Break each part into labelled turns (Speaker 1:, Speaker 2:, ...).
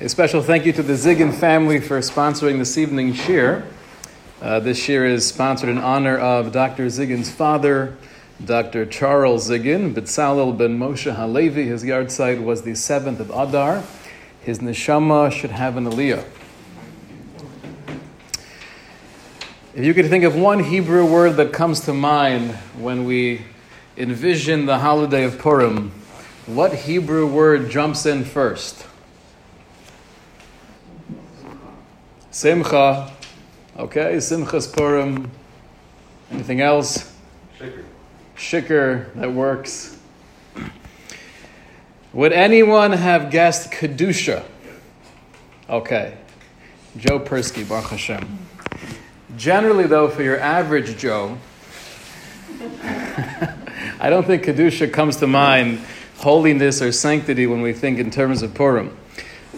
Speaker 1: A special thank you to the Ziggin family for sponsoring this evening's shiur. Uh, this shiur is sponsored in honor of Dr. Ziggin's father, Dr. Charles Ziggin, Bitzalel ben Moshe Halevi. His yahrzeit was the 7th of Adar. His neshama should have an aliyah. If you could think of one Hebrew word that comes to mind when we envision the holiday of Purim, what Hebrew word jumps in first? Simcha. Okay, Simcha's Purim. Anything else?
Speaker 2: Shikr.
Speaker 1: Shikr, that works. Would anyone have guessed Kedusha? Okay. Joe Persky, Baruch Hashem. Generally, though, for your average Joe, I don't think Kedusha comes to mind holiness or sanctity when we think in terms of Purim.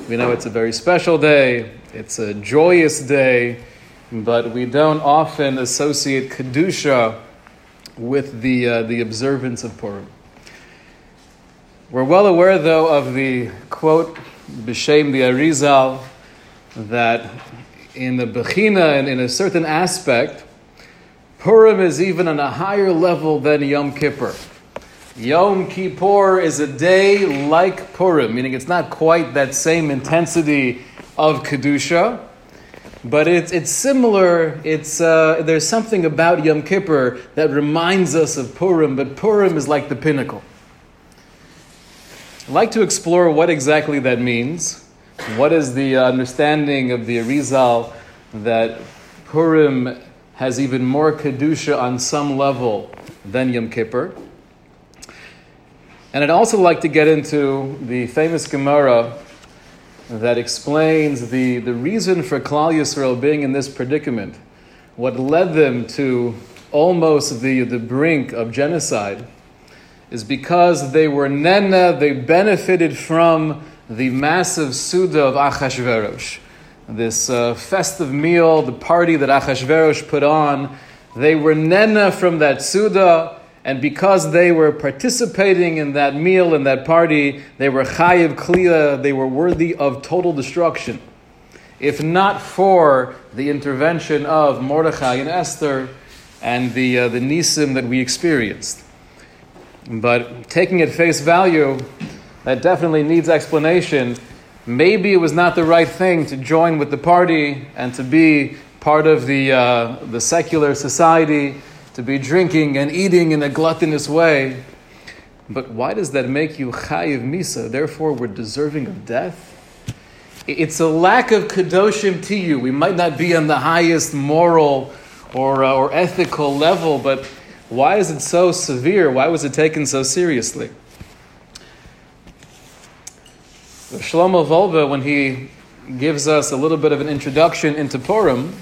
Speaker 1: We know it's a very special day, it's a joyous day, but we don't often associate Kedusha with the, uh, the observance of Purim. We're well aware, though, of the quote, B'Shem the Arizal, that in the Bechina and in a certain aspect, Purim is even on a higher level than Yom Kippur. Yom Kippur is a day like Purim, meaning it's not quite that same intensity of Kedusha, but it's, it's similar. It's, uh, there's something about Yom Kippur that reminds us of Purim, but Purim is like the pinnacle. I'd like to explore what exactly that means. What is the understanding of the Arizal that Purim has even more Kedusha on some level than Yom Kippur? And I'd also like to get into the famous Gemara that explains the, the reason for Klal Yisrael being in this predicament, what led them to almost the, the brink of genocide, is because they were nena, they benefited from the massive Suda of Achashverosh. This uh, festive meal, the party that Achashverosh put on, they were nena from that Suda, and because they were participating in that meal and that party, they were chayiv kliya, they were worthy of total destruction. If not for the intervention of Mordechai and Esther and the, uh, the nisim that we experienced. But taking at face value, that definitely needs explanation. Maybe it was not the right thing to join with the party and to be part of the, uh, the secular society to be drinking and eating in a gluttonous way. But why does that make you chayiv misa? Therefore, we're deserving of death. It's a lack of kadoshim to you. We might not be on the highest moral or, uh, or ethical level, but why is it so severe? Why was it taken so seriously? Shlomo Wolbe, when he gives us a little bit of an introduction into Purim,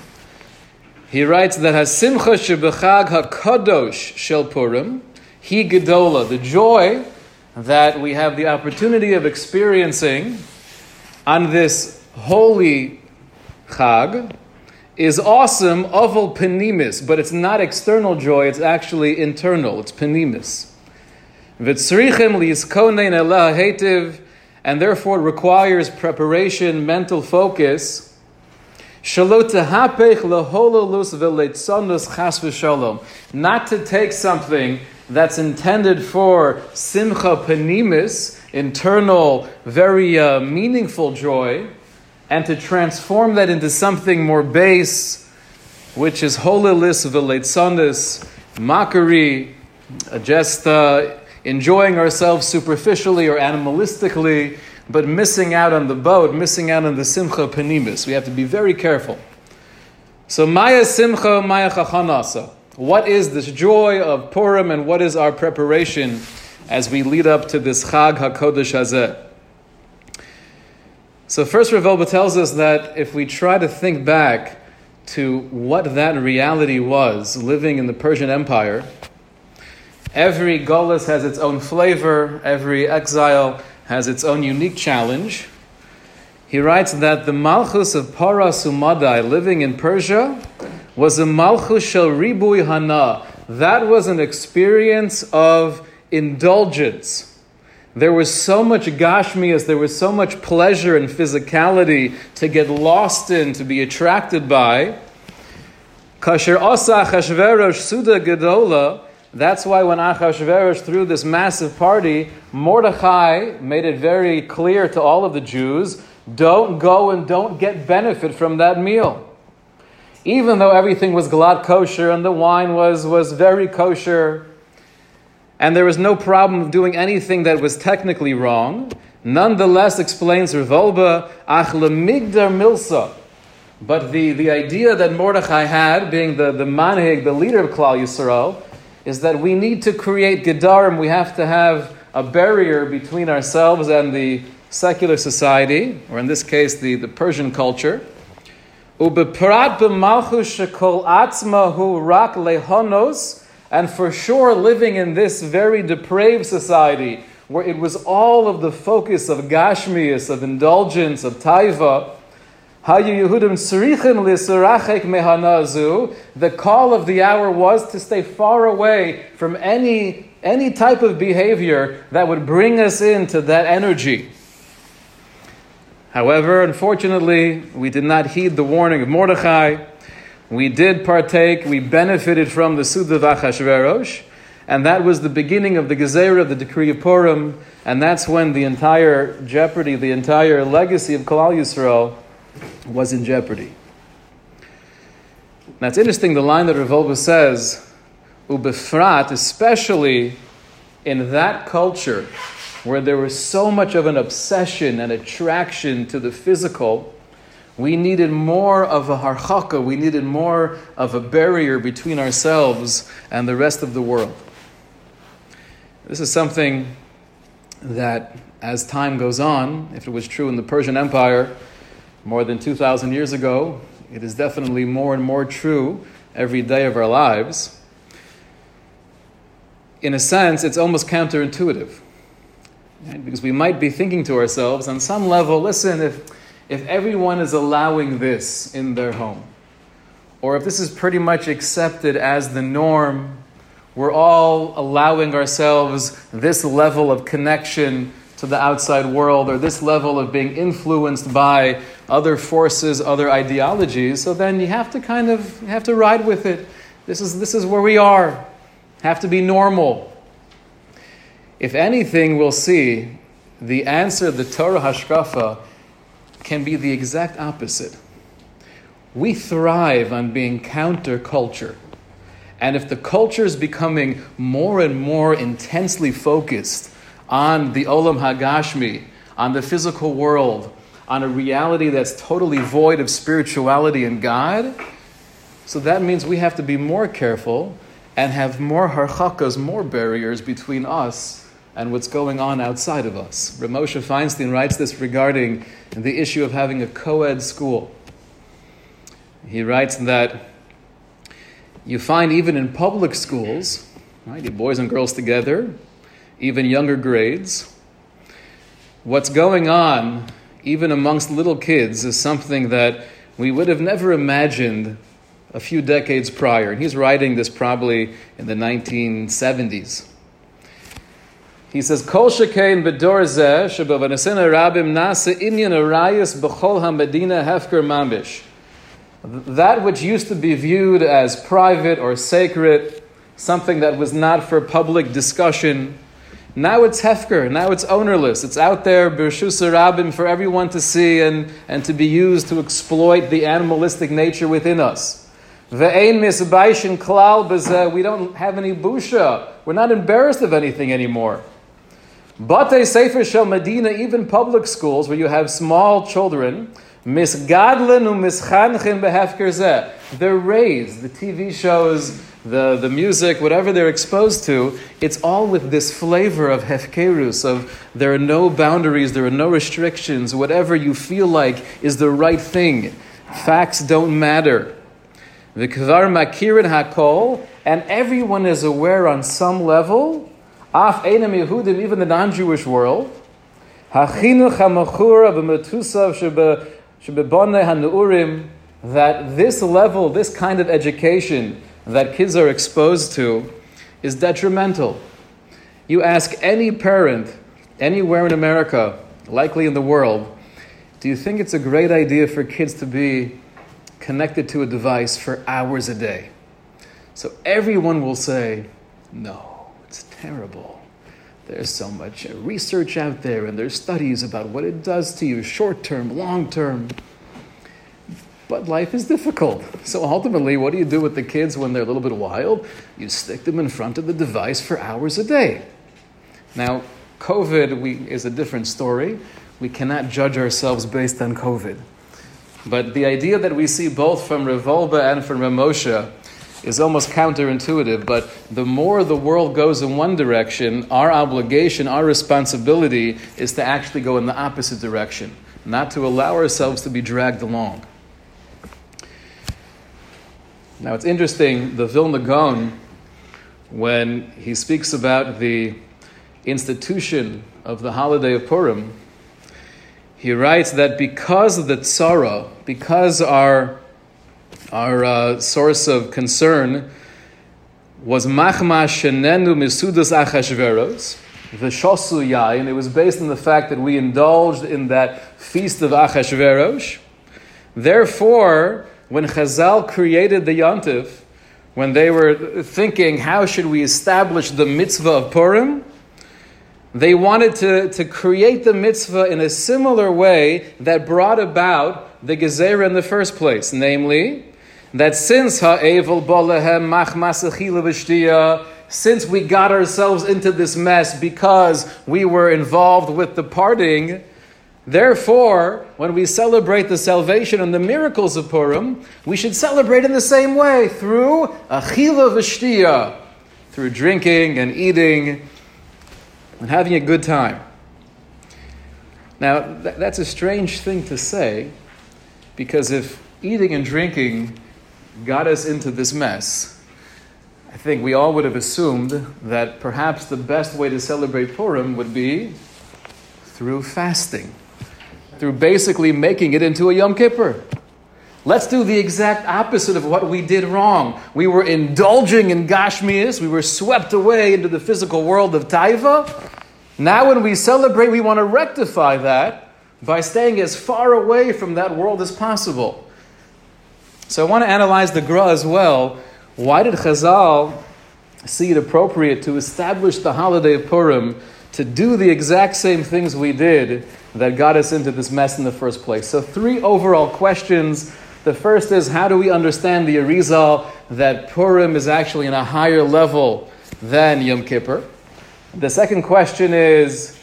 Speaker 1: he writes that Hasimcha shebechag hakadosh shel Purim, he gedola, the joy that we have the opportunity of experiencing on this holy chag is awesome, oval penimis, but it's not external joy, it's actually internal, it's penimis. Vitzrichem liiskonein elah hetiv, and therefore requires preparation, mental focus, not to take something that's intended for simcha panimis, internal, very uh, meaningful joy, and to transform that into something more base, which is holilis v'leitzonus, mockery, uh, just uh, enjoying ourselves superficially or animalistically, but missing out on the boat, missing out on the simcha penimis. We have to be very careful. So Maya simcha, Maya chachanasa. What is this joy of Purim and what is our preparation as we lead up to this Chag HaKodesh Hazeh? So first Rav Wolbe tells us that if we try to think back to what that reality was living in the Persian Empire, every Golas has its own flavor, every exile has its own unique challenge. He writes that the Malchus of Paras Umadai living in Persia was a Malchus Shel Ribui Hana. That was an experience of indulgence. There was so much gashmias, there was so much pleasure and physicality to get lost in, to be attracted by. Kasher osa Achashverosh suda gedola. That's why when Achashverosh threw this massive party, Mordechai made it very clear to all of the Jews, don't go and don't get benefit from that meal. Even though everything was glatt kosher and the wine was, was very kosher, and there was no problem of doing anything that was technically wrong. Nonetheless, explains Rav Wolbe, Ach migdar milsa. But the, the idea that Mordechai had, being the, the manhig, the leader of Klal Yisrael, is that we need to create gedarim, we have to have a barrier between ourselves and the secular society, or in this case, the, the Persian culture. And for sure, living in this very depraved society, where it was all of the focus of gashmias, of indulgence, of taiva, the call of the hour was to stay far away from any, any type of behavior that would bring us into that energy. However, unfortunately, we did not heed the warning of Mordechai we did partake, we benefited from the Suda of and that was the beginning of the Gezerah, the decree of Purim, and that's when the entire jeopardy, the entire legacy of Klal Yisrael was in jeopardy. Now it's interesting, the line that Rav Wolbe says, Ubefrat, especially in that culture where there was so much of an obsession and attraction to the physical, we needed more of a harchaka, we needed more of a barrier between ourselves and the rest of the world. This is something that, as time goes on, if it was true in the Persian Empire more than 2,000 years ago, it is definitely more and more true every day of our lives. In a sense, it's almost counterintuitive. Right? Because we might be thinking to ourselves, on some level, listen, if if everyone is allowing this in their home, or if this is pretty much accepted as the norm, we're all allowing ourselves this level of connection to the outside world or this level of being influenced by other forces, other ideologies, so then you have to kind of have to ride with it. This is, this is where we are. Have to be normal. If anything, we'll see the answer, the Torah Hashkafa, can be the exact opposite. We thrive on being counterculture. And if the culture is becoming more and more intensely focused on the Olam Hagashmi, on the physical world, on a reality that's totally void of spirituality and God, so that means we have to be more careful and have more harchakas, more barriers between us and what's going on outside of us. Rav Moshe Feinstein writes this regarding the issue of having a co ed school. He writes that you find even in public schools, right, you boys and girls together, even younger grades, what's going on, even amongst little kids, is something that we would have never imagined a few decades prior. And he's writing this probably in the 1970s. He says, Kol shekein bedor zeh, shebavanasina rabim nasa inyan arayas b'chol hefker mamish. That which used to be viewed as private or sacred, something that was not for public discussion, now it's hefker, now it's ownerless. It's out there, Birshus Rabim, for everyone to see and, and to be used to exploit the animalistic nature within us. We don't have any busha. We're not embarrassed of anything anymore. Bate Sefer Shel Medina, even public schools where you have small children, misgadlen u mischanchin behefker They're raised, the TV shows, the, the music, whatever they're exposed to, it's all with this flavor of hefkerus, of there are no boundaries, there are no restrictions, whatever you feel like is the right thing. Facts don't matter. The kvar makirin hakol, and everyone is aware on some level Af Einam Yehudim, even the non-Jewish world, Hachinuch HaNeurim, that this level, this kind of education that kids are exposed to is detrimental. You ask any parent anywhere in America, likely in the world, do you think it's a great idea for kids to be connected to a device for hours a day? So everyone will say, no, it's terrible. There's so much research out there, and there's studies about what it does to you short term, long term. But life is difficult. So ultimately, what do you do with the kids when they're a little bit wild? You stick them in front of the device for hours a day. Now, COVID we, is a different story. We cannot judge ourselves based on COVID. But the idea that we see both from Rav Wolbe and from Rav Moshe is almost counterintuitive. But the more the world goes in one direction, our obligation, our responsibility is to actually go in the opposite direction, not to allow ourselves to be dragged along. Now it's interesting, the Vilna Gaon, when he speaks about the institution of the holiday of Purim, he writes that because of the tzara, because our, our uh, source of concern was machma shenenu misudas achashveros, the shosu yain, it was based on the fact that we indulged in that feast of Achashverosh. Therefore, when Chazal created the Yontif, when they were thinking, how should we establish the mitzvah of Purim? They wanted to, to create the mitzvah in a similar way that brought about the Gezerah in the first place, namely, that since ha'evel bolehem machmas since we got ourselves into this mess because we were involved with the parting, Therefore, when we celebrate the salvation and the miracles of Purim, we should celebrate in the same way through achila v'shtiya, through drinking and eating and having a good time. Now, th- that's a strange thing to say because if eating and drinking got us into this mess, I think we all would have assumed that perhaps the best way to celebrate Purim would be through fasting through basically making it into a Yom Kippur. Let's do the exact opposite of what we did wrong. We were indulging in Gashmias, we were swept away into the physical world of Taiva. Now, when we celebrate, we want to rectify that by staying as far away from that world as possible. So, I want to analyze the Gra as well. Why did Chazal see it appropriate to establish the holiday of Purim to do the exact same things we did that got us into this mess in the first place. So, three overall questions. The first is how do we understand the Arizal that Purim is actually in a higher level than Yom Kippur? The second question is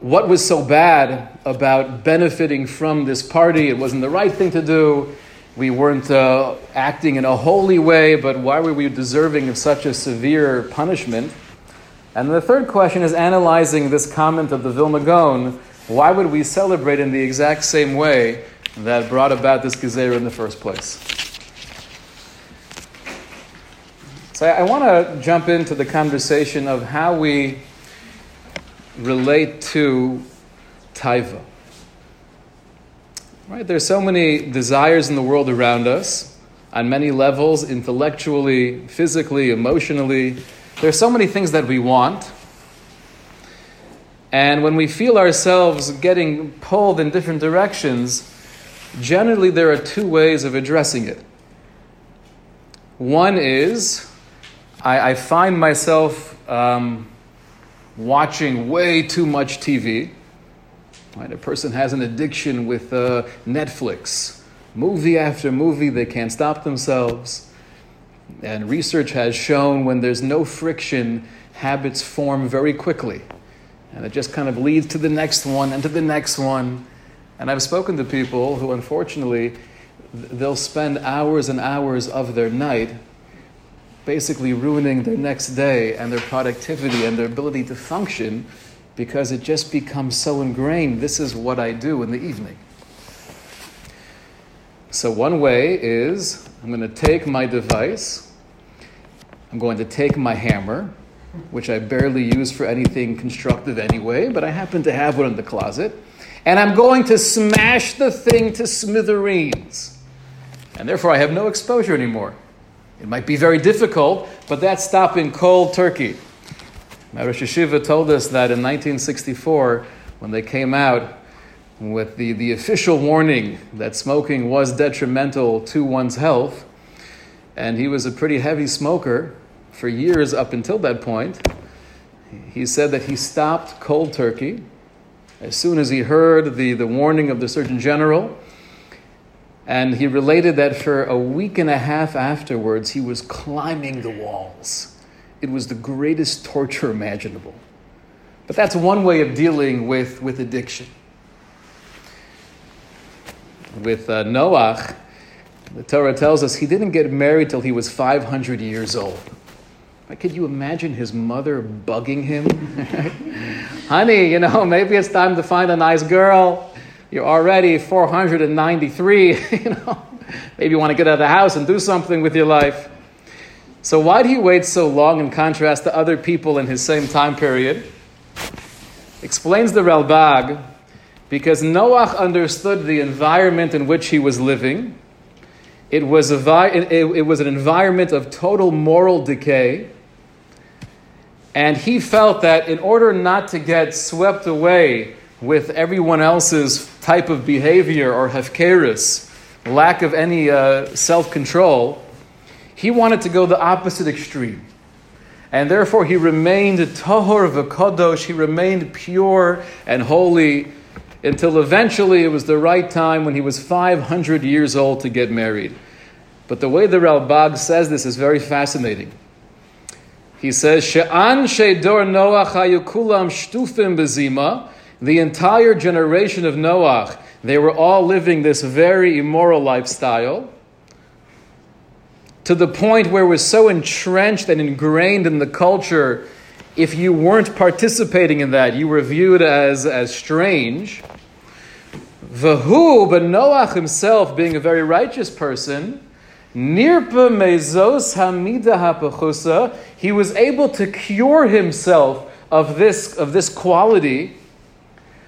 Speaker 1: what was so bad about benefiting from this party? It wasn't the right thing to do. We weren't uh, acting in a holy way, but why were we deserving of such a severe punishment? And the third question is analyzing this comment of the Vilna Gaon. Why would we celebrate in the exact same way that brought about this Gezerah in the first place? So I, want to jump into the conversation of how we relate to Taiva. Right? There's so many desires in the world around us on many levels, intellectually, physically, emotionally, there's so many things that we want. And when we feel ourselves getting pulled in different directions, generally there are two ways of addressing it. One is I, I find myself um, watching way too much TV. Right? A person has an addiction with uh, Netflix. Movie after movie, they can't stop themselves. And research has shown when there's no friction, habits form very quickly. And it just kind of leads to the next one and to the next one. And I've spoken to people who, unfortunately, they'll spend hours and hours of their night basically ruining their next day and their productivity and their ability to function because it just becomes so ingrained. This is what I do in the evening. So, one way is I'm going to take my device, I'm going to take my hammer, which I barely use for anything constructive anyway, but I happen to have one in the closet, and I'm going to smash the thing to smithereens. And therefore, I have no exposure anymore. It might be very difficult, but that's stopping cold turkey. Now, Rosh told us that in 1964, when they came out with the, the official warning that smoking was detrimental to one's health, and he was a pretty heavy smoker for years up until that point, he said that he stopped cold turkey as soon as he heard the, the warning of the Surgeon General. And he related that for a week and a half afterwards, he was climbing the walls. It was the greatest torture imaginable. But that's one way of dealing with, with addiction. With uh, Noach, the Torah tells us he didn't get married till he was 500 years old. Could you imagine his mother bugging him? Honey, you know, maybe it's time to find a nice girl. You're already 493, you know. Maybe you want to get out of the house and do something with your life. So, why did he wait so long in contrast to other people in his same time period? Explains the Ralbag because Noach understood the environment in which he was living. It was, a, it was an environment of total moral decay. And he felt that in order not to get swept away with everyone else's type of behavior or hefkeris, lack of any uh, self control, he wanted to go the opposite extreme. And therefore, he remained tahor v'kadosh, he remained pure and holy until eventually it was the right time when he was 500 years old to get married. But the way the Ralbag says this is very fascinating. He says, She'an she'dor Noach hayukulam shtufim bezima, the entire generation of Noach, they were all living this very immoral lifestyle to the point where it was so entrenched and ingrained in the culture, if you weren't participating in that, you were viewed as, as strange. Vahu, but Noach himself, being a very righteous person, Nirpa mezos hamida hapachusa. He was able to cure himself of this, of this quality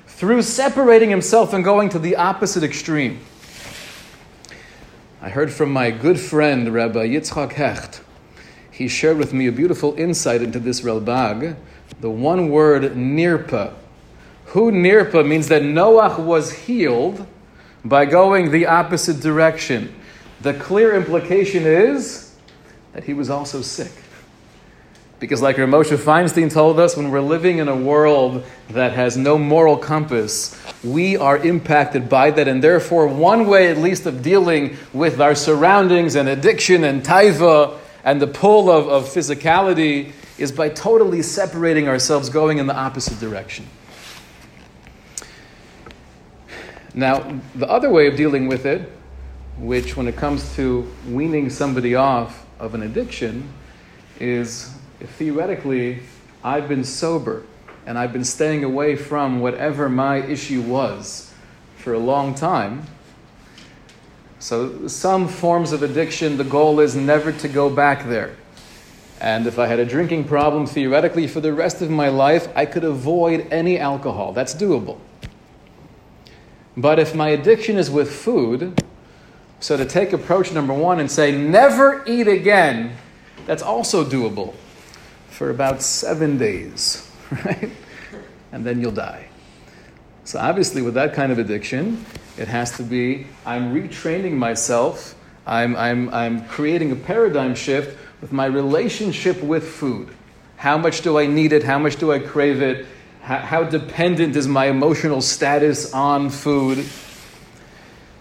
Speaker 1: through separating himself and going to the opposite extreme. I heard from my good friend, Rabbi Yitzchak Hecht. He shared with me a beautiful insight into this Ralbag. The one word nirpa. Who nirpa means that Noach was healed by going the opposite direction. The clear implication is that he was also sick. Because, like Moshe Feinstein told us, when we're living in a world that has no moral compass, we are impacted by that. And therefore, one way at least of dealing with our surroundings and addiction and taiva and the pull of, of physicality is by totally separating ourselves, going in the opposite direction. Now, the other way of dealing with it which, when it comes to weaning somebody off of an addiction, is theoretically I've been sober and I've been staying away from whatever my issue was for a long time. So, some forms of addiction, the goal is never to go back there. And if I had a drinking problem, theoretically, for the rest of my life, I could avoid any alcohol. That's doable. But if my addiction is with food, so to take approach number one and say, never eat again, that's also doable for about seven days, right? And then you'll die. So obviously, with that kind of addiction, it has to be I'm retraining myself, I'm, I'm, I'm creating a paradigm shift with my relationship with food. How much do I need it? How much do I crave it? How, how dependent is my emotional status on food?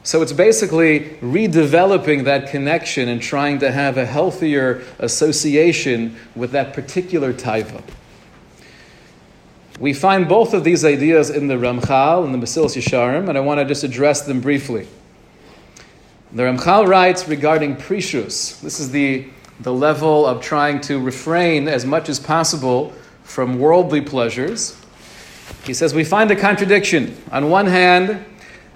Speaker 1: So it's basically redeveloping that connection and trying to have a healthier association with that particular taiva. We find both of these ideas in the Ramchal and the Mesilas Yesharim, and I want to just address them briefly. The Ramchal writes regarding prishus. This is the, the level of trying to refrain as much as possible from worldly pleasures. He says we find a contradiction. On one hand,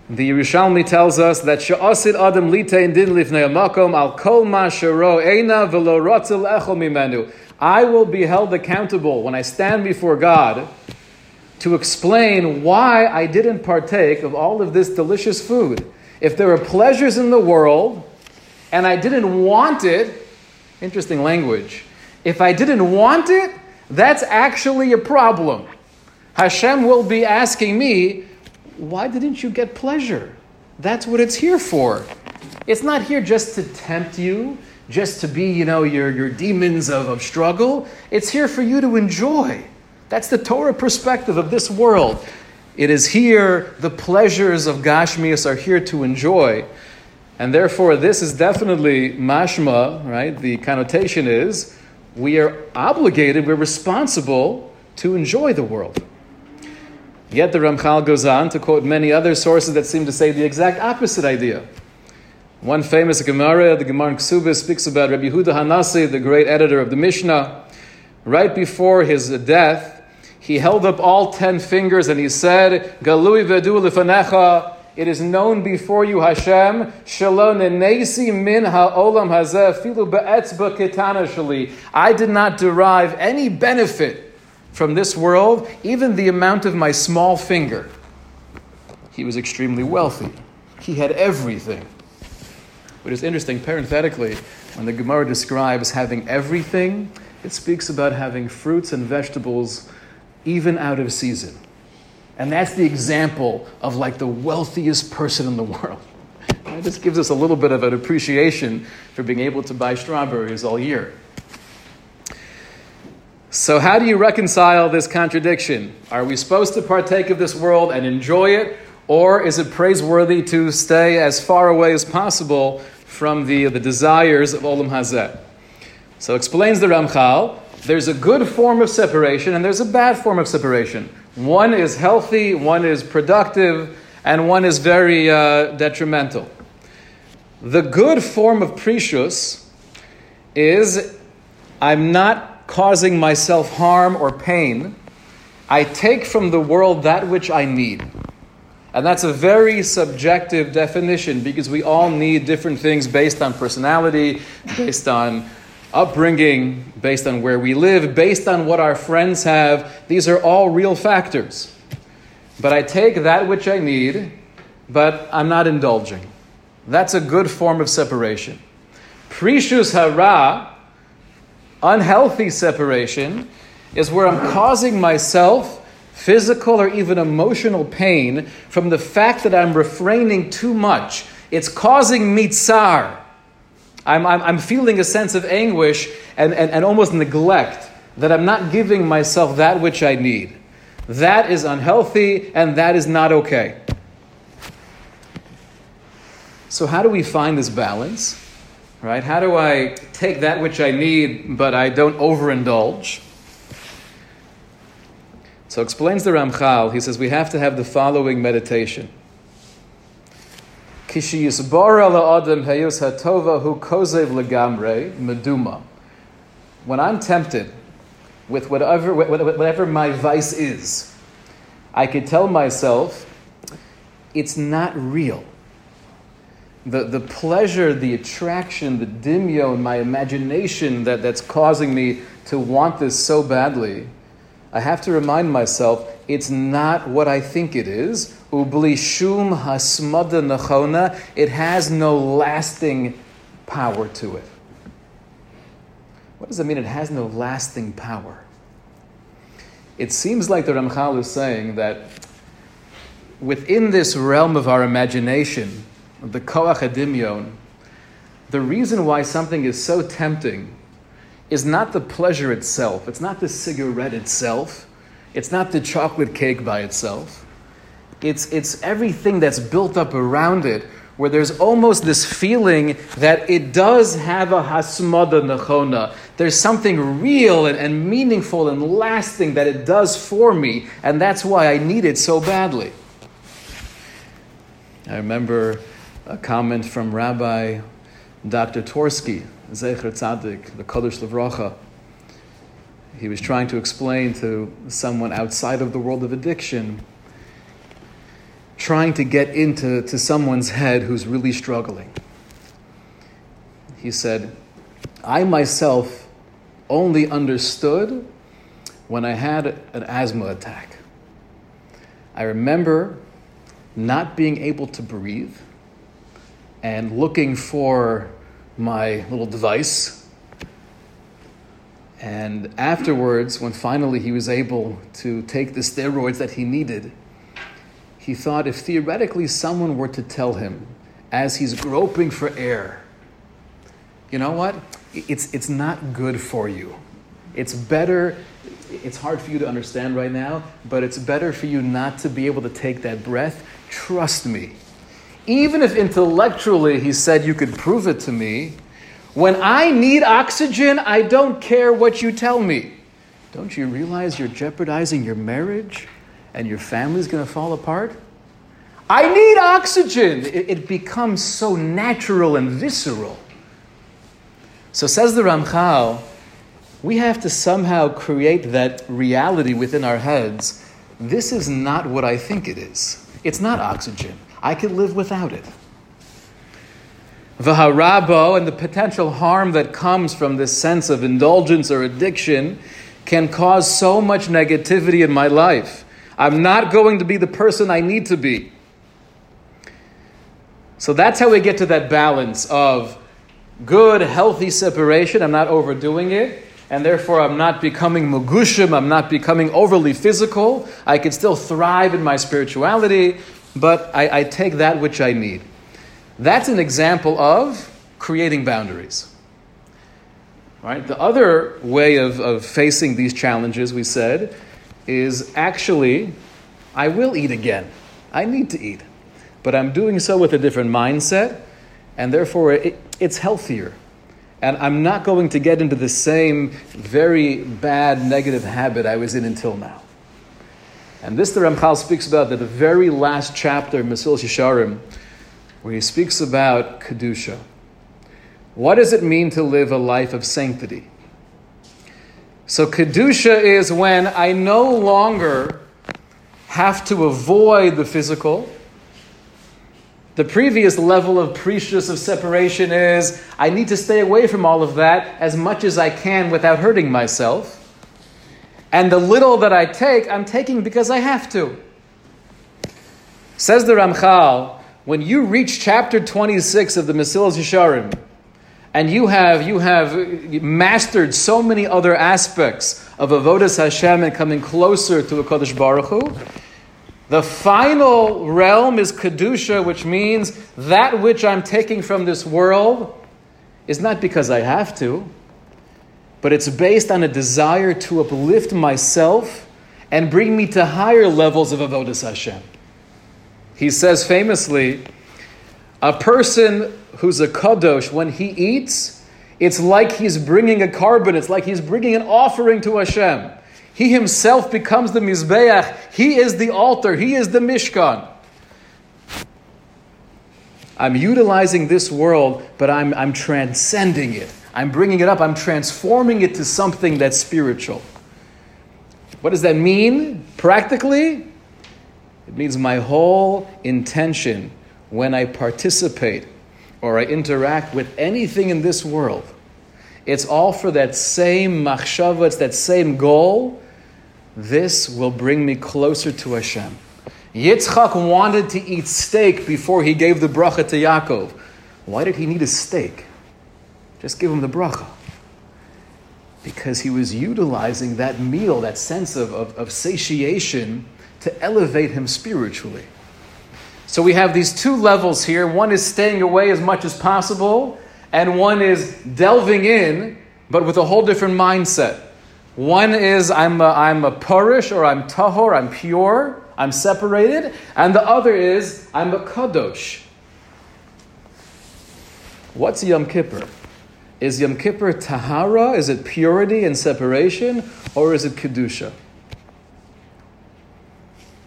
Speaker 1: the Yerushalmi tells us that Sha'asid Adam Litein Din Lifnei Makom Al Kol Ma Sharo Eina Velo Ratzil Echol Mimenu. I will be held accountable when I stand before God to explain why I didn't partake of all of this delicious food. If there are pleasures in the world and I didn't want it, Interesting language. If I didn't want it, that's actually a problem. Hashem will be asking me, why didn't you get pleasure? That's what it's here for. It's not here just to tempt you, just to be, you know, your, your demons of, of struggle. It's here for you to enjoy. That's the Torah perspective of this world. It is here, the pleasures of Gashmias are here to enjoy. And therefore, this is definitely mashma, right? The connotation is we are obligated, we're responsible to enjoy the world. Yet the Ramchal goes on to quote many other sources that seem to say the exact opposite idea. One famous Gemara, the Gemara Ksubah, speaks about Rabbi Yehuda Hanasi, the great editor of the Mishnah. Right before his death, he held up all ten fingers and he said, Galui vedu lifanecha, it is known before you, Hashem, shalom nenesi min ha'olam hazeh filu be'etzba ketana shali. I did not derive any benefit from this world, even the amount of my small finger. He was extremely wealthy. He had everything. But it's interesting, parenthetically, when the Gemara describes having everything, it speaks about having fruits and vegetables even out of season. And that's the example of like the wealthiest person in the world. This gives us a little bit of an appreciation for being able to buy strawberries all year. So, how do you reconcile this contradiction? Are we supposed to partake of this world and enjoy it, or is it praiseworthy to stay as far away as possible from the, the desires of Olam Hazeh? So, explains the Ramchal there's a good form of separation and there's a bad form of separation. One is healthy, one is productive, and one is very uh, detrimental. The good form of prishus is I'm not causing myself harm or pain, I take from the world that which I need. And that's a very subjective definition because we all need different things based on personality, based on upbringing, based on where we live, based on what our friends have. These are all real factors. But I take that which I need, but I'm not indulging. That's a good form of separation. Prishus hara Unhealthy separation is where I'm causing myself physical or even emotional pain from the fact that I'm refraining too much. It's causing me tsar. I'm, I'm, I'm feeling a sense of anguish and, and, and almost neglect that I'm not giving myself that which I need. That is unhealthy and that is not okay. So, how do we find this balance? Right? How do I take that which I need, but I don't overindulge? So explains the Ramchal, he says we have to have the following meditation. When I'm tempted with whatever, whatever my vice is, I could tell myself it's not real the, the pleasure, the attraction, the dimyo, my imagination that, that's causing me to want this so badly, I have to remind myself it's not what I think it is. Ubli shum hasmada nachona. It has no lasting power to it. What does that mean? It has no lasting power. It seems like the Ramchal is saying that within this realm of our imagination, the koach adimyon, the reason why something is so tempting is not the pleasure itself. It's not the cigarette itself. It's not the chocolate cake by itself. It's, it's everything that's built up around it, where there's almost this feeling that it does have a hasmada nachona. There's something real and, and meaningful and lasting that it does for me, and that's why I need it so badly. I remember a comment from Rabbi Dr. Twerski, Zecher Tzadik, the Kodesh Levracha. He was trying to explain to someone outside of the world of addiction, trying to get into to someone's head who's really struggling. He said, I myself only understood when I had an asthma attack. I remember not being able to breathe and looking for my little device And afterwards, when finally he was able to take the steroids that he needed, he thought if theoretically someone were to tell him, as he's groping for air, you know what? It's, it's not good for you. It's better, it's hard for you to understand right now, but it's better for you not to be able to take that breath. Trust me. Even if intellectually he said you could prove it to me, when I need oxygen, I don't care what you tell me. Don't you realize you're jeopardizing your marriage and your family's going to fall apart? I need oxygen. It, it, becomes so natural and visceral. So, says the Ramchal, we have to somehow create that reality within our heads. This is not what I think it is. It's not oxygen. I can live without it. Vaharabo and the potential harm that comes from this sense of indulgence or addiction can cause so much negativity in my life. I'm not going to be the person I need to be. So that's how we get to that balance of good, healthy separation. I'm not overdoing it. And therefore, I'm not becoming mugushim. I'm not becoming overly physical. I can still thrive in my spirituality, but I, I take that which I need. That's an example of creating boundaries. Right? The other way of, of facing these challenges, we said, is actually, I will eat again. I need to eat. But I'm doing so with a different mindset, and therefore it, it's healthier. And I'm not going to get into the same very bad negative habit I was in until now. And this the Ramchal speaks about at the very last chapter, Mesilas Yesharim, where he speaks about Kedusha. What does it mean to live a life of sanctity? So, Kedusha is when I no longer have to avoid the physical. The previous level of prishus of separation is I need to stay away from all of that as much as I can without hurting myself. And the little that I take, I'm taking because I have to. Says the Ramchal, when you reach chapter 26 of the Mesilas Yesharim, and you have, you have mastered so many other aspects of Avodas Hashem and coming closer to a Kodesh Baruch Hu, the final realm is Kedusha, which means that which I'm taking from this world is not because I have to, but it's based on a desire to uplift myself and bring me to higher levels of Avodas Hashem. He says famously, a person who's a kadosh, when he eats, it's like he's bringing a korban, it's like he's bringing an offering to Hashem. He himself becomes the Mizbeach, he is the altar, he is the Mishkan. I'm utilizing this world, but I'm, I'm transcending it. I'm bringing it up, I'm transforming it to something that's spiritual. What does that mean practically? It means my whole intention when I participate or I interact with anything in this world, it's all for that same machshava, it's that same goal. This will bring me closer to Hashem. Yitzchak wanted to eat steak before he gave the bracha to Yaakov. Why did he need a steak? Just give him the bracha. Because he was utilizing that meal, that sense of, of, of satiation to elevate him spiritually. So we have these two levels here. One is staying away as much as possible, and one is delving in, but with a whole different mindset. One is I'm a, I'm a parush or I'm tahor, I'm pure, I'm separated, and the other is I'm a kadosh. What's Yom Kippur? Is Yom Kippur tahara? Is it purity and separation, or is it kedusha?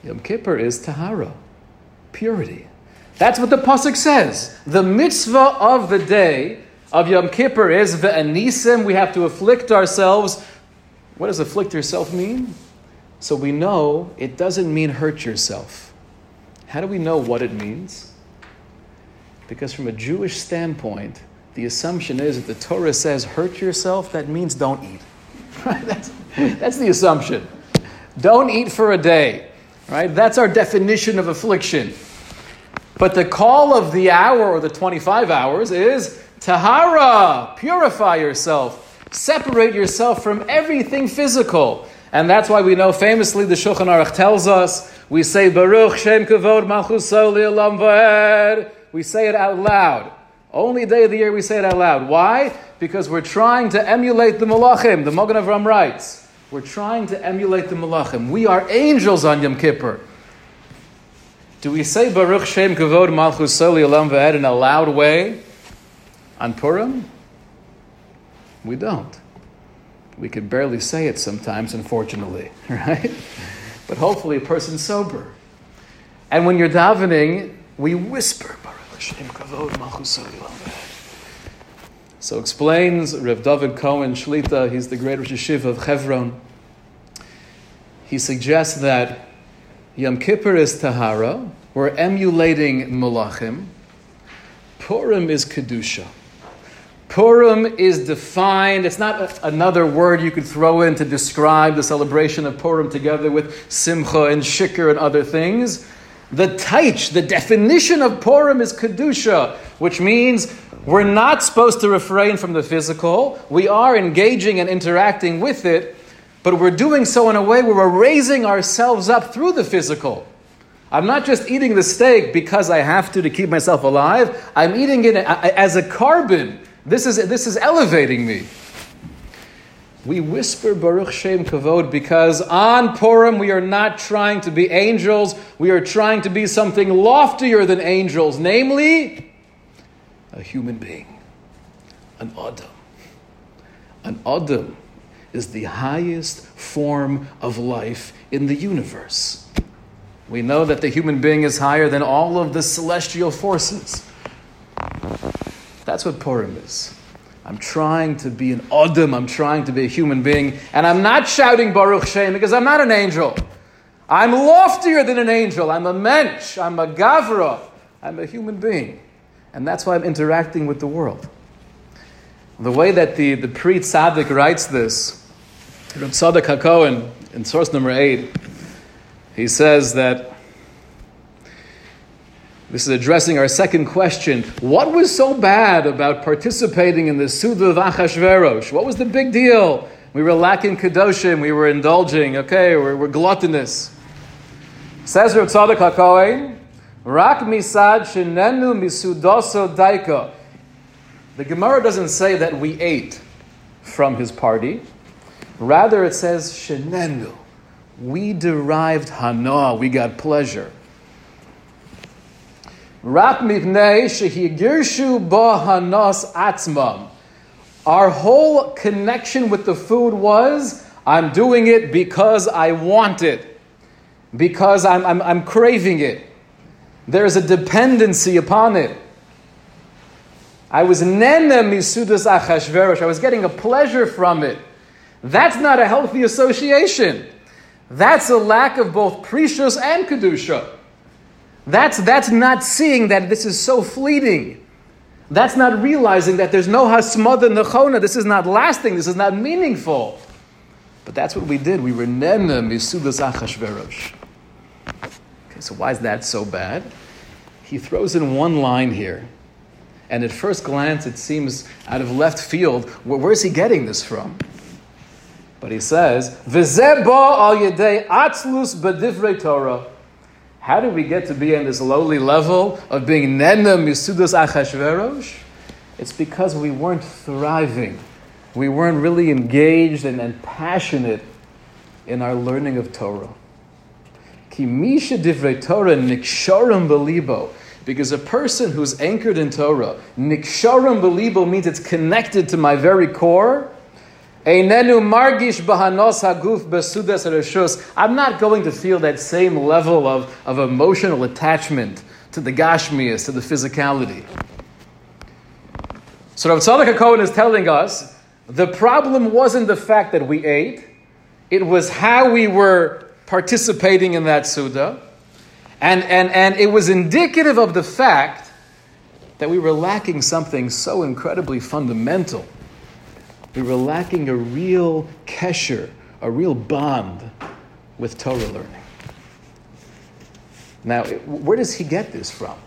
Speaker 1: Yom Kippur is Tahara, purity. That's what the Pasuk says. The mitzvah of the day of Yom Kippur is ve'anisim. We have to afflict ourselves. What does afflict yourself mean? So we know it doesn't mean hurt yourself. How do we know what it means? Because from a Jewish standpoint, the assumption is that the Torah says hurt yourself, that means don't eat. that's, that's the assumption. Don't eat for a day. Right? That's our definition of affliction. But the call of the hour or the 25 hours is Tahara, purify yourself. Separate yourself from everything physical. And that's why we know famously the Shulchan Aruch tells us, we say, Baruch Shem Kavod Vaed. We say it out loud. Only day of the year we say it out loud. Why? Because we're trying to emulate the Malachim. The Mogan Avram writes, we're trying to emulate the Malachim. We are angels on Yom Kippur. Do we say Baruch Shem Kavod Malchus Soli Olam V'ed in a loud way on Purim? We don't. We can barely say it sometimes, unfortunately, right? But hopefully a person's sober. And when you're davening, we whisper So explains Rev David Cohen Shlita, he's the great Rosh Yeshiva of Hebron. He suggests that Yom Kippur is Tahara. We're emulating Malachim. Purim is Kedusha. Purim is defined, it's not a, another word you could throw in to describe the celebration of Purim together with Simcha and Shikr and other things. The taich, the definition of Purim is Kedusha, which means we're not supposed to refrain from the physical. We are engaging and interacting with it, but we're doing so in a way where we're raising ourselves up through the physical. I'm not just eating the steak because I have to to keep myself alive. I'm eating it as a korban. This is, this is elevating me. We whisper Baruch Shem Kavod because on Purim we are not trying to be angels. We are trying to be something loftier than angels, namely a human being, an Adam. An Adam is the highest form of life in the universe. We know that the human being is higher than all of the celestial forces. That's what Purim is. I'm trying to be an Adam, I'm trying to be a human being, and I'm not shouting Baruch Shem because I'm not an angel. I'm loftier than an angel. I'm a mensch. I'm a gavra. I'm a human being. And that's why I'm interacting with the world. The way that the, the Pri Tzaddik writes this, Reb HaKohen, in source number 8, he says that this is addressing our second question. What was so bad about participating in the Suda of Achashverosh? What was the big deal? We were lacking Kedoshim, we were indulging, okay, we're, we're gluttonous. Says Reb Tzadok HaKohen, Rak misad shenenu misudoso daika. The Gemara doesn't say that we ate from his party. Rather, it says shenenu. We derived hana, we got pleasure. Our whole connection with the food was I'm doing it because I want it, because I'm, I'm, I'm craving it. There's a dependency upon it. I was nene misudas achashverosh. I was getting a pleasure from it. That's not a healthy association. That's a lack of both prishus and kedusha. That's, that's not seeing that this is so fleeting. That's not realizing that there's no hasmada nechona. This is not lasting. This is not meaningful. But that's what we did. We were nene misudas achashverosh. Okay, so why is that so bad? He throws in one line here. And at first glance, it seems out of left field. Where's he getting this from? But he says, "V'zeba al yedei atzlus b'divrei Torah." How did we get to be in this lowly level of being nena misudas achashverosh? It's because we weren't thriving. We weren't really engaged and, and passionate in our learning of Torah. Ki misha divrei Torah niksharim belibo. Because a person who's anchored in Torah, niksharim belibo means it's connected to my very core. I'm not going to feel that same level of, of emotional attachment to the gashmias, to the physicality. So Rav Tzadok HaKohen is telling us the problem wasn't the fact that we ate, it was how we were participating in that Suda. And, and, and it was indicative of the fact that we were lacking something so incredibly fundamental we were lacking a real kesher, a real bond with Torah learning. Now, where does he get this from?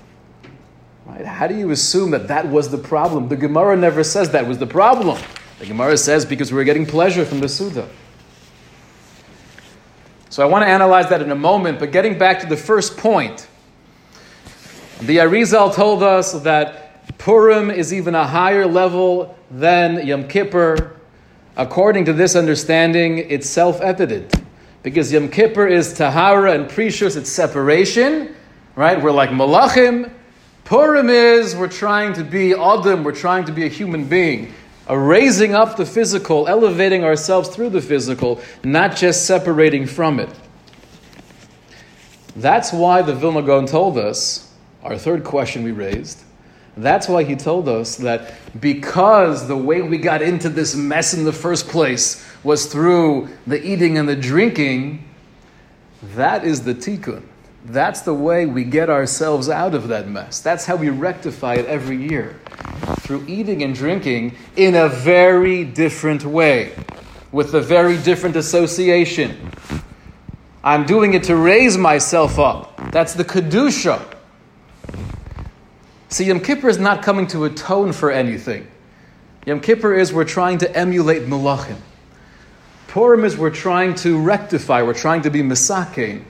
Speaker 1: Right? How do you assume that that was the problem? The Gemara never says that was the problem. The Gemara says because we were getting pleasure from the Suda. So I want to analyze that in a moment, but getting back to the first point, the Arizal told us that Purim is even a higher level than Yom Kippur. According to this understanding, it's self evident. Because Yom Kippur is Tahara and Prishus, it's separation, right? We're like Malachim. Purim is we're trying to be Adam, we're trying to be a human being. A raising up the physical, elevating ourselves through the physical, not just separating from it. That's why the Vilna Gaon told us, our third question we raised, that's why he told us that because the way we got into this mess in the first place was through the eating and the drinking, that is the tikkun. That's the way we get ourselves out of that mess. That's how we rectify it every year. Through eating and drinking in a very different way, with a very different association. I'm doing it to raise myself up. That's the Kedusha. See, Yom Kippur is not coming to atone for anything. Yom Kippur is we're trying to emulate Malachim. Purim is we're trying to rectify, we're trying to be Misakein.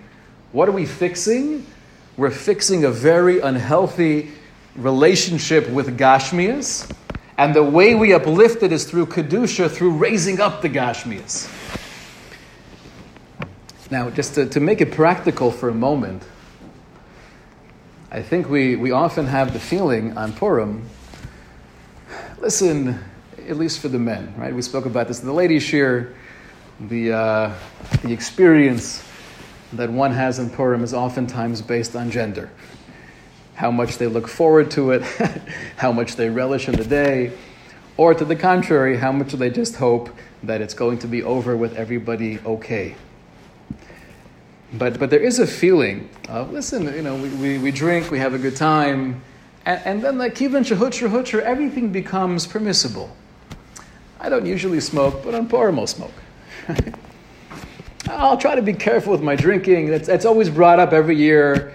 Speaker 1: What are we fixing? We're fixing a very unhealthy relationship with Gashmias. And the way we uplift it is through Kedusha, through raising up the Gashmias. Now, just to, to make it practical for a moment, I think we, we often have the feeling on Purim, listen, at least for the men, right? We spoke about this in the ladies' shiur. The, uh, the experience that one has in Purim is oftentimes based on gender. How much they look forward to it, how much they relish in the day, or to the contrary, how much they just hope that it's going to be over with everybody okay. But, but there is a feeling of, listen, you know, we, we, we drink, we have a good time, and, and then like kivan shahutcher hutcher, everything becomes permissible. I don't usually smoke, but on Purim I'll smoke. I'll try to be careful with my drinking. It's, it's always brought up every year.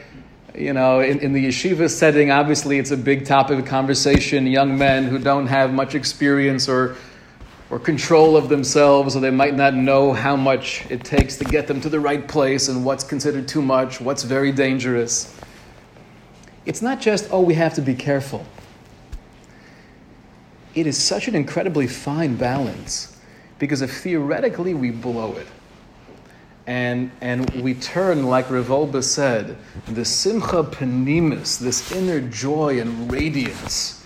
Speaker 1: You know, in, in the yeshiva setting, obviously it's a big topic of conversation. Young men who don't have much experience or or control of themselves, or they might not know how much it takes to get them to the right place and what's considered too much, what's very dangerous. It's not just, oh, we have to be careful. It is such an incredibly fine balance because if theoretically we blow it and, and we turn, like Rav Wolbe said, the simcha penimis, this inner joy and radiance,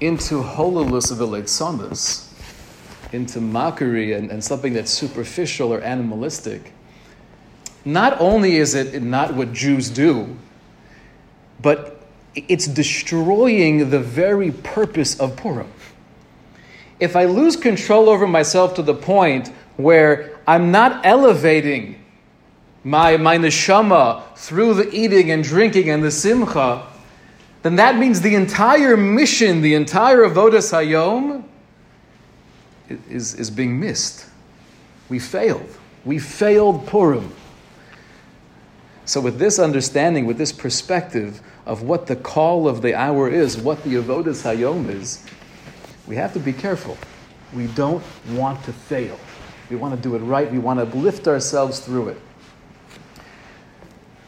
Speaker 1: into hololus the into mockery and, and something that's superficial or animalistic, not only is it not what Jews do, but it's destroying the very purpose of Purim. If I lose control over myself to the point where I'm not elevating my, my neshama through the eating and drinking and the simcha, then that means the entire mission, the entire avodas hayom, is, is being missed. We failed. We failed Purim. So, with this understanding, with this perspective of what the call of the hour is, what the avodas hayom is, we have to be careful. We don't want to fail. We want to do it right. We want to lift ourselves through it.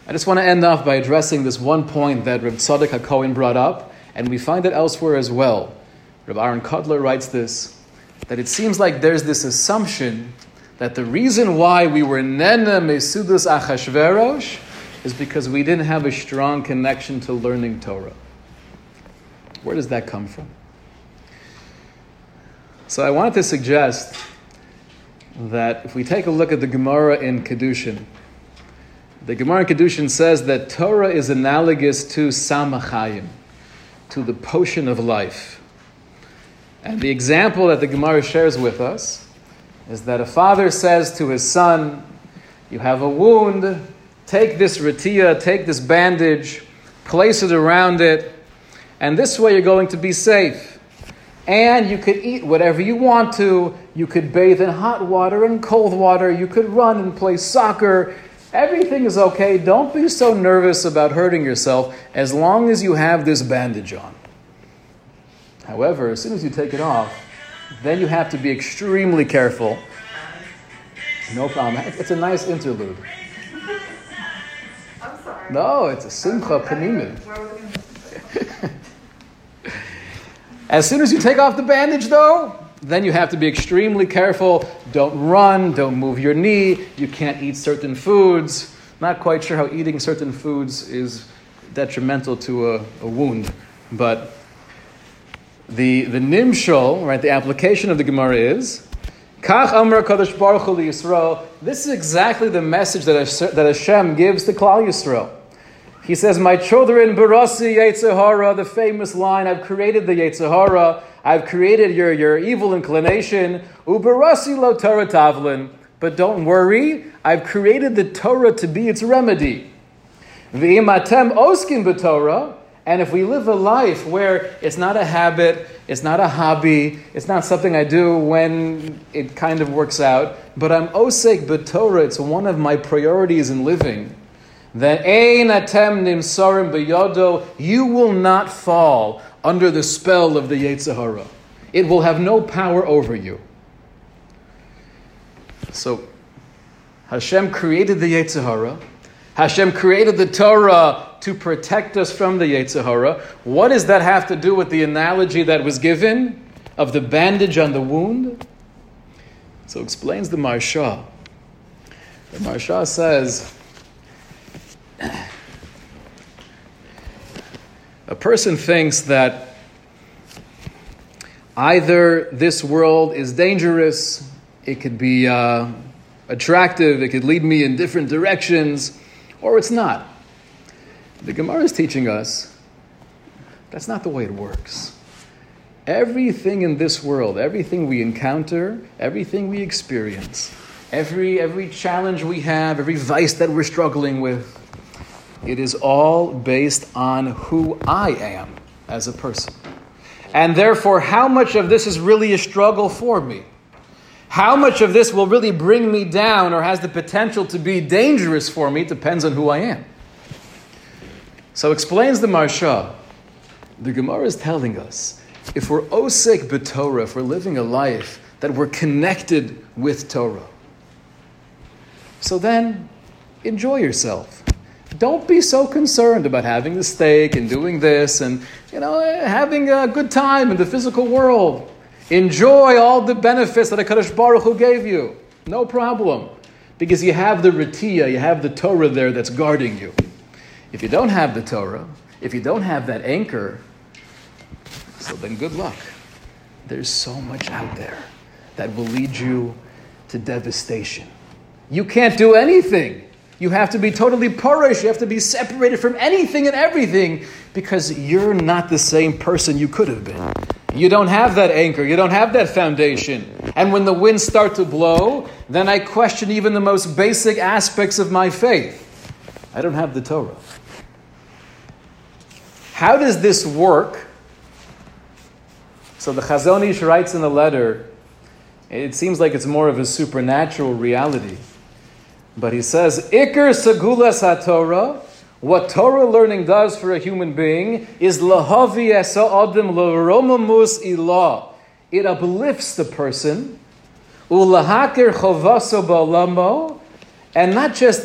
Speaker 1: I just want to end off by addressing this one point that Reb Tzadok HaKohen brought up, and we find it elsewhere as well. Reb Aaron Kotler writes this that it seems like there's this assumption that the reason why we were Nena Mesudus Achashverosh is because we didn't have a strong connection to learning Torah. Where does that come from? So I wanted to suggest that if we take a look at the Gemara in Kedushin, the Gemara in Kedushin says that Torah is analogous to Samachayim, to the potion of life. And the example that the Gemara shares with us is that a father says to his son, You have a wound, take this ratia, take this bandage, place it around it, and this way you're going to be safe. And you could eat whatever you want to. You could bathe in hot water and cold water. You could run and play soccer. Everything is okay. Don't be so nervous about hurting yourself as long as you have this bandage on. However, as soon as you take it off, then you have to be extremely careful. No problem. It's a nice interlude.
Speaker 2: I'm sorry.
Speaker 1: No, it's a simcha
Speaker 2: penimis.
Speaker 1: As soon as you take off the bandage, though, then you have to be extremely careful. Don't run, don't move your knee, you can't eat certain foods. Not quite sure how eating certain foods is detrimental to a, a wound, but the, the nimshol, right, the application of the Gemara is, Kach Amr Kadosh Baruch Hu Yisrael. This is exactly the message that Hashem, that Hashem gives to Klal Yisrael. He says, My children, Barasi Yetzer Hara, the famous line, I've created the Yetzer Hara, I've created your, your evil inclination, Ubarasi lo Torah tavlin. But don't worry, I've created the Torah to be its remedy. V'imatem oskin b'Torah, and if we live a life where it's not a habit, it's not a hobby, it's not something I do when it kind of works out, but I'm osek b'Torah, it's one of my priorities in living, then ein atem nimsarim b'yodo, you will not fall under the spell of the Yetzer Hara. It will have no power over you. So, Hashem created the Yetzer Hara. Hashem created the Torah to protect us from the Yetzer Hara. What does that have to do with the analogy that was given of the bandage on the wound? So explains the Maharsha. The Maharsha says, a person thinks that either this world is dangerous, it could be uh, attractive, it could lead me in different directions, or it's not. The Gemara is teaching us that's not the way it works. Everything in this world, everything we encounter, everything we experience, every, every challenge we have, every vice that we're struggling with, it is all based on who I am as a person. And therefore, how much of this is really a struggle for me? How much of this will really bring me down or has the potential to be dangerous for me depends on who I am. So explains the Maharsha. The Gemara is telling us if we're osek b'Torah, if we're living a life that we're connected with Torah, so then enjoy yourself. Don't be so concerned about having the steak and doing this and you know having a good time in the physical world. Enjoy all the benefits that HaKadosh Baruch Hu gave you. No problem. Because you have the Ratiya, you have the Torah there that's guarding you. If you don't have the Torah, if you don't have that anchor, so then good luck. There's so much out there that will lead you to devastation. You can't do anything. You have to be totally parush. You have to be separated from anything and everything because you're not the same person you could have been. You don't have that anchor. You don't have that foundation. And when the winds start to blow, then I question even the most basic aspects of my faith. I don't have the Torah. How does this work? So the Chazon Ish writes in the letter, it seems like it's more of a supernatural reality. But he says, Iker Segulas HaTorah, what Torah learning does for a human being is lahavi adam l'romamus ilah. It uplifts the person, ulahakir chovaso ba'olamo, and not just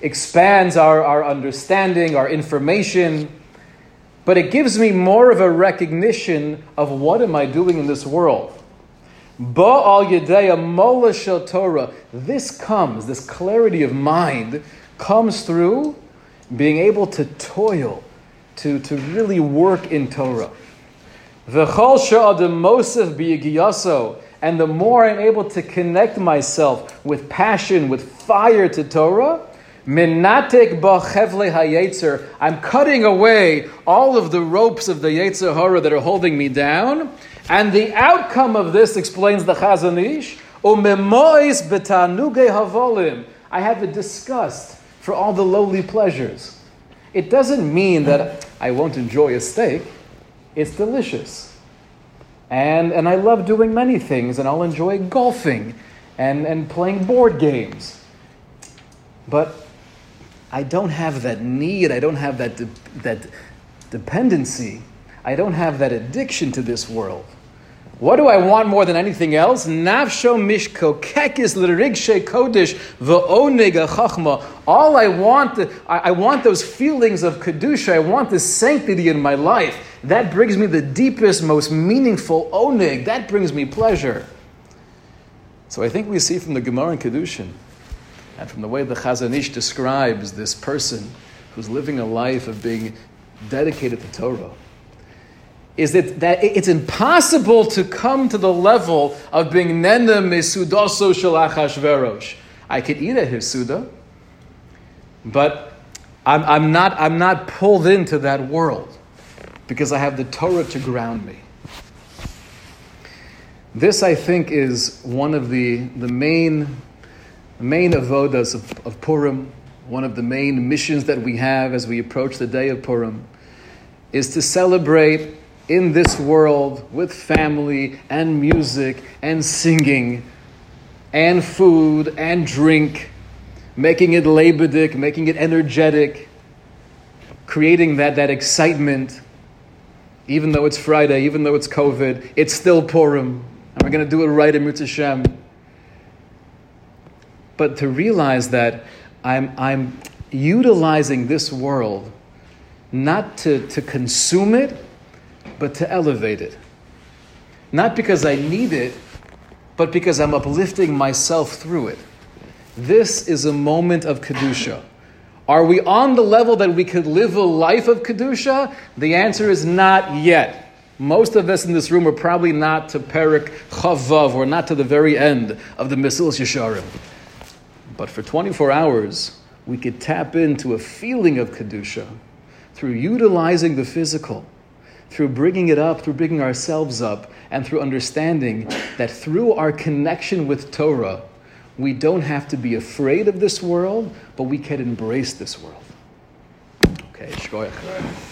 Speaker 1: expands our, our understanding, our information, but it gives me more of a recognition of what am I doing in this world. Ba'al Yedeya Mola Shel Torah. This comes, this clarity of mind comes through being able to toil, to, to really work in Torah. And the more I'm able to connect myself with passion, with fire to Torah. I'm cutting away all of the ropes of the Yetzer that are holding me down. And the outcome of this explains the Chazon Ish. I have a disgust for all the lowly pleasures. It doesn't mean that I won't enjoy a steak. It's delicious. And, and I love doing many things, and I'll enjoy golfing and, and playing board games. But I don't have that need, I don't have that, de- that dependency, I don't have that addiction to this world. What do I want more than anything else? Nafsho mishko kekis l'rigshe kodesh v'onig chachma. All I want, I, I want those feelings of kedusha. I want the sanctity in my life. That brings me the deepest, most meaningful onig. That brings me pleasure. So I think we see from the Gemara and Kedushin, and from the way the Chazon Ish describes this person who's living a life of being dedicated to Torah is that, that it's impossible to come to the level of being nena mesudaso shel Achashverosh. I could eat at his suda, but I'm, I'm, not, I'm not pulled into that world because I have the Torah to ground me. This, I think, is one of the, the main, main avodas of, of Purim, one of the main missions that we have as we approach the day of Purim, is to celebrate in this world with family and music and singing and food and drink, making it labidic, making it energetic, creating that, that excitement. Even though it's Friday, even though it's COVID, it's still Purim, and we're going to do it right in Mitzvah But to realize that I'm, I'm utilizing this world not to, to consume it, but to elevate it. Not because I need it, but because I'm uplifting myself through it. This is a moment of Kedusha. Are we on the level that we could live a life of Kedusha? The answer is not yet. Most of us in this room are probably not to Perik Chavav, or not to the very end of the Mesilas Yesharim. But for 24 hours, we could tap into a feeling of Kedusha through utilizing the physical through bringing it up, through bringing ourselves up, and through understanding that through our connection with Torah, we don't have to be afraid of this world, but we can embrace this world. Okay, shkoyach.